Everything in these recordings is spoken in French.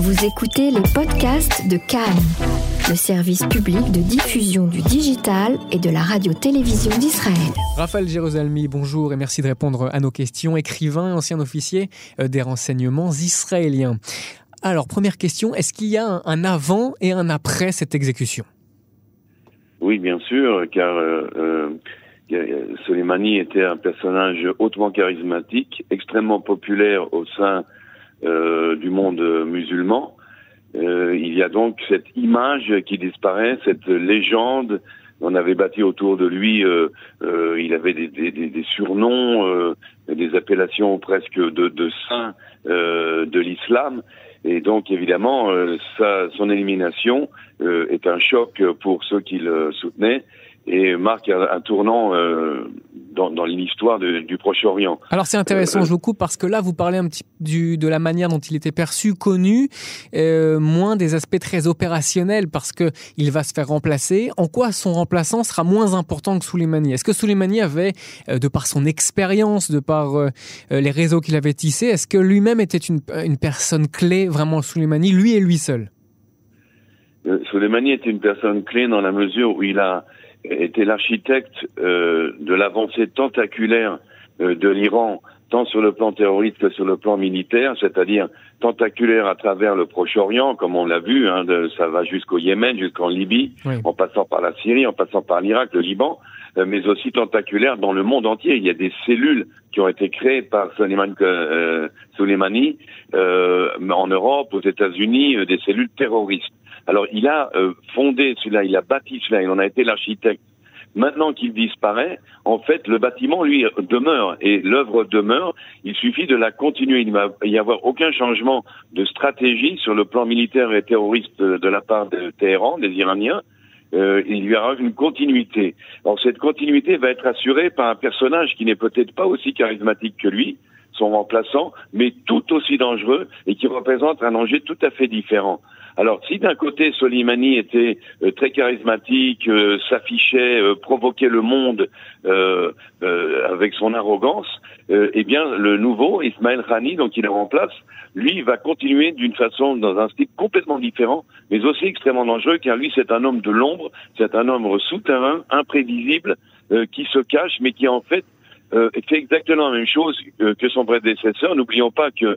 Vous écoutez les podcasts de Cannes, le service public de diffusion du digital et de la radio-télévision d'Israël. Raphaël Jérusalemi, bonjour et merci de répondre à nos questions. Écrivain, ancien officier euh, des renseignements israéliens. Alors, première question, est-ce qu'il y a un avant et un après cette exécution? Oui, bien sûr, car euh, euh, Soleimani était un personnage hautement charismatique, extrêmement populaire au sein euh, du monde musulman. Euh, il y a donc cette image qui disparaît, cette légende. On avait bâti autour de lui, euh, euh il avait des, des, des surnoms, euh, des appellations presque de, de saints de l'islam. Et donc, évidemment, sa, son élimination est un choc pour ceux qui le soutenaient et marque un, tournant euh, dans, dans l'histoire du Proche-Orient. Alors c'est intéressant, euh, je vous coupe parce que là vous parlez un petit du, de la manière dont il était perçu, connu, euh, moins des aspects très opérationnels parce que il va se faire remplacer. En quoi son remplaçant sera moins important que Soleimani? Est-ce que Soleimani avait, euh, de par son expérience, de par euh, les réseaux qu'il avait tissés, est-ce que lui-même était une, une personne clé vraiment Soleimani, lui et lui seul? Soleimani était une personne clé dans la mesure où il a était l'architecte euh, de l'avancée tentaculaire euh, de l'Iran, tant sur le plan terroriste que sur le plan militaire, c'est-à-dire tentaculaire à travers le Proche-Orient, comme on l'a vu, hein, de, ça va jusqu'au Yémen, jusqu'en Libye, en passant par la Syrie, en passant par l'Irak, le Liban, euh, mais aussi tentaculaire dans le monde entier. Il y a des cellules qui ont été créées par Soleiman, Soleimani euh, en Europe, aux États-Unis, des cellules terroristes. Alors il a euh, fondé cela, il a bâti cela, il en a été l'architecte. Maintenant qu'il disparaît, en fait, le bâtiment, lui, demeure et l'œuvre demeure. Il suffit de la continuer. Il ne va y avoir aucun changement de stratégie sur le plan militaire et terroriste de la part de Téhéran, des Iraniens. Euh, il y aura une continuité. Alors cette continuité va être assurée par un personnage qui n'est peut-être pas aussi charismatique que lui, son remplaçant, mais tout aussi dangereux et qui représente un danger tout à fait différent. Alors, si d'un côté Soleimani était euh, très charismatique, euh, s'affichait, euh, provoquait le monde avec son arrogance, eh bien, le nouveau Ismaël Khani, donc il le remplace, lui va continuer d'une façon, dans un style complètement différent, mais aussi extrêmement dangereux, car lui, c'est un homme de l'ombre, c'est un homme souterrain, imprévisible, qui se cache, mais qui en fait fait exactement la même chose que son prédécesseur. N'oublions pas que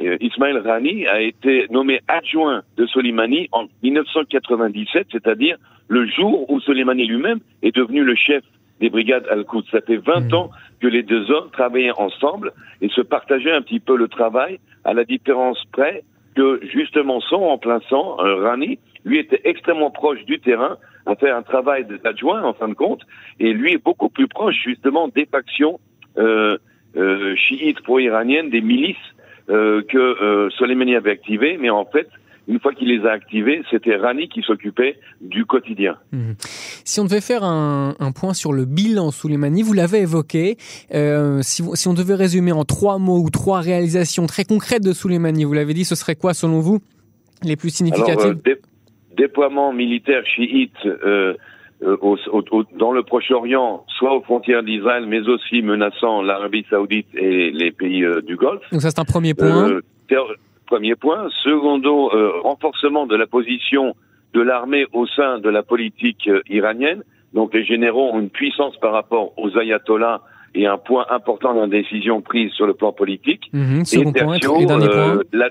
euh, Ismaël Rani a été nommé adjoint de Soleimani en 1997, c'est-à-dire le jour où Soleimani lui-même est devenu le chef des brigades Al-Quds. Ça fait 20 hmm. ans que les deux hommes travaillaient ensemble et se partageaient un petit peu le travail, à la différence près que justement son remplaçant, euh, Rani, lui était extrêmement proche du terrain, a fait un travail d'adjoint en fin de compte, et lui est beaucoup plus proche justement des factions euh, euh chiites pro-iraniennes, des milices que euh, Soleimani avait activé, mais en fait, une fois qu'il les a activés, c'était Rani qui s'occupait du quotidien. Mhm. Si on devait faire un, un, point sur le bilan Soleimani, vous l'avez évoqué, euh, si, si, on devait résumer en trois mots ou trois réalisations très concrètes de Soleimani, vous l'avez dit, ce serait quoi selon vous les plus significatives Alors, euh, Déploiement militaire chiite euh, au, au, dans le Proche-Orient, soit aux frontières d'Israël, mais aussi menaçant l'Arabie saoudite et les pays du Golfe. Donc ça, c'est un premier point. Premier point. Secondo, renforcement de la position de l'armée au sein de la politique iranienne. Donc les généraux ont une puissance par rapport aux ayatollahs et un point important dans la décision prise sur le plan politique. Mhm, et tertio, point, la,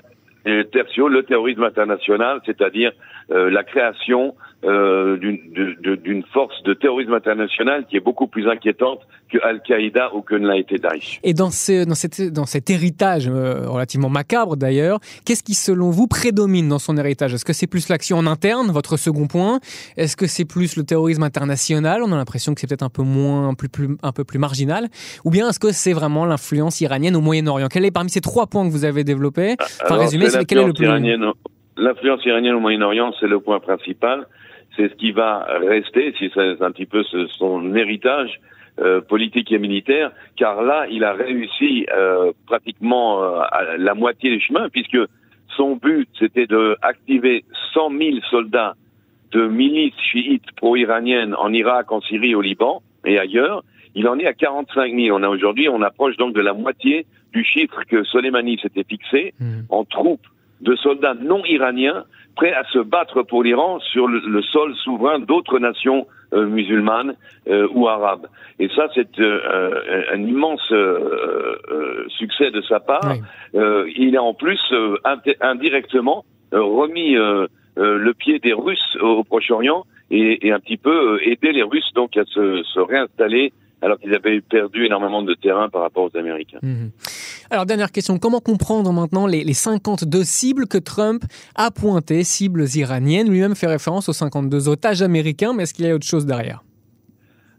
tertio, le terrorisme international, c'est-à-dire la création euh, d'une force de terrorisme international qui est beaucoup plus inquiétante que Al-Qaïda ou que ne l'a été Daesh. Et dans, ce, dans, cette, dans cet héritage euh, relativement macabre d'ailleurs, qu'est-ce qui selon vous prédomine dans son héritage? Est-ce que c'est plus l'action en interne, votre second point? Est-ce que c'est plus le terrorisme international? On a l'impression que c'est peut-être un peu moins, plus, plus, un peu plus marginal. Ou bien est-ce que c'est vraiment l'influence iranienne au Moyen-Orient? Quel est parmi ces trois points que vous avez développés? Enfin, résumé, quel est le plus L'influence iranienne au Moyen-Orient, c'est le point principal c'est ce qui va rester, si c'est un petit peu son héritage euh, politique et militaire, car là, il a réussi euh, pratiquement euh, à la moitié du chemin, puisque son but, c'était de activer 100 000 soldats de milices chiites pro-iraniennes en Irak, en Syrie, au Liban et ailleurs. Il en est à 45 000. On a aujourd'hui, on approche donc de la moitié du chiffre que Soleimani s'était fixé mmh. en troupes de soldats non iraniens prêts à se battre pour l'Iran sur le, sol souverain d'autres nations euh, musulmanes euh, ou arabes. Et ça, c'est euh, un immense succès de sa part. il a en plus indirectement remis le pied des Russes au, Proche-Orient et, un petit peu aidé les Russes donc à se réinstaller alors qu'ils avaient perdu énormément de terrain par rapport aux Américains. Mhm. Alors, dernière question, comment comprendre maintenant les, 52 cibles que Trump a pointées, cibles iraniennes? Lui-même fait référence aux 52 otages américains, mais est-ce qu'il y a autre chose derrière?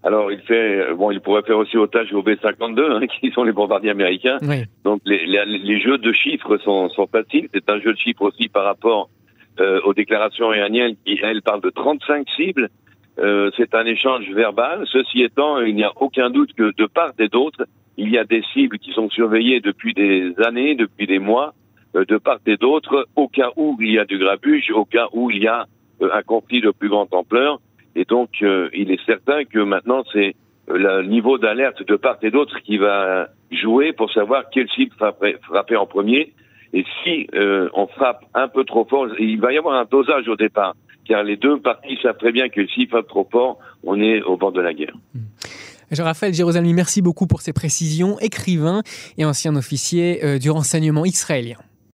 Alors, il fait, bon, il pourrait faire aussi otage au B-52, hein, qui sont les bombardiers américains. Donc, les, jeux de chiffres sont, faciles. C'est un jeu de chiffres aussi par rapport euh, aux déclarations iraniennes qui, elles, parlent de 35 cibles. Euh, c'est un échange verbal. Ceci étant, il n'y a aucun doute que de part et d'autre, il y a des cibles qui sont surveillées depuis des années, depuis des mois, euh, de part et d'autre, au cas où il y a du grabuge, au cas où il y a euh, un conflit de plus grande ampleur. Et donc, il est certain que maintenant, c'est le niveau d'alerte de part et d'autre qui va jouer pour savoir quelle cible frapper, frapper en premier. Et si on frappe un peu trop fort, il va y avoir un dosage au départ car les deux parties savent très bien que s'il fait trop fort, on est au bord de la guerre. Hmm. Jean-Raphaël Jérusalem, merci beaucoup pour ces précisions. Écrivain et ancien officier euh, du renseignement israélien.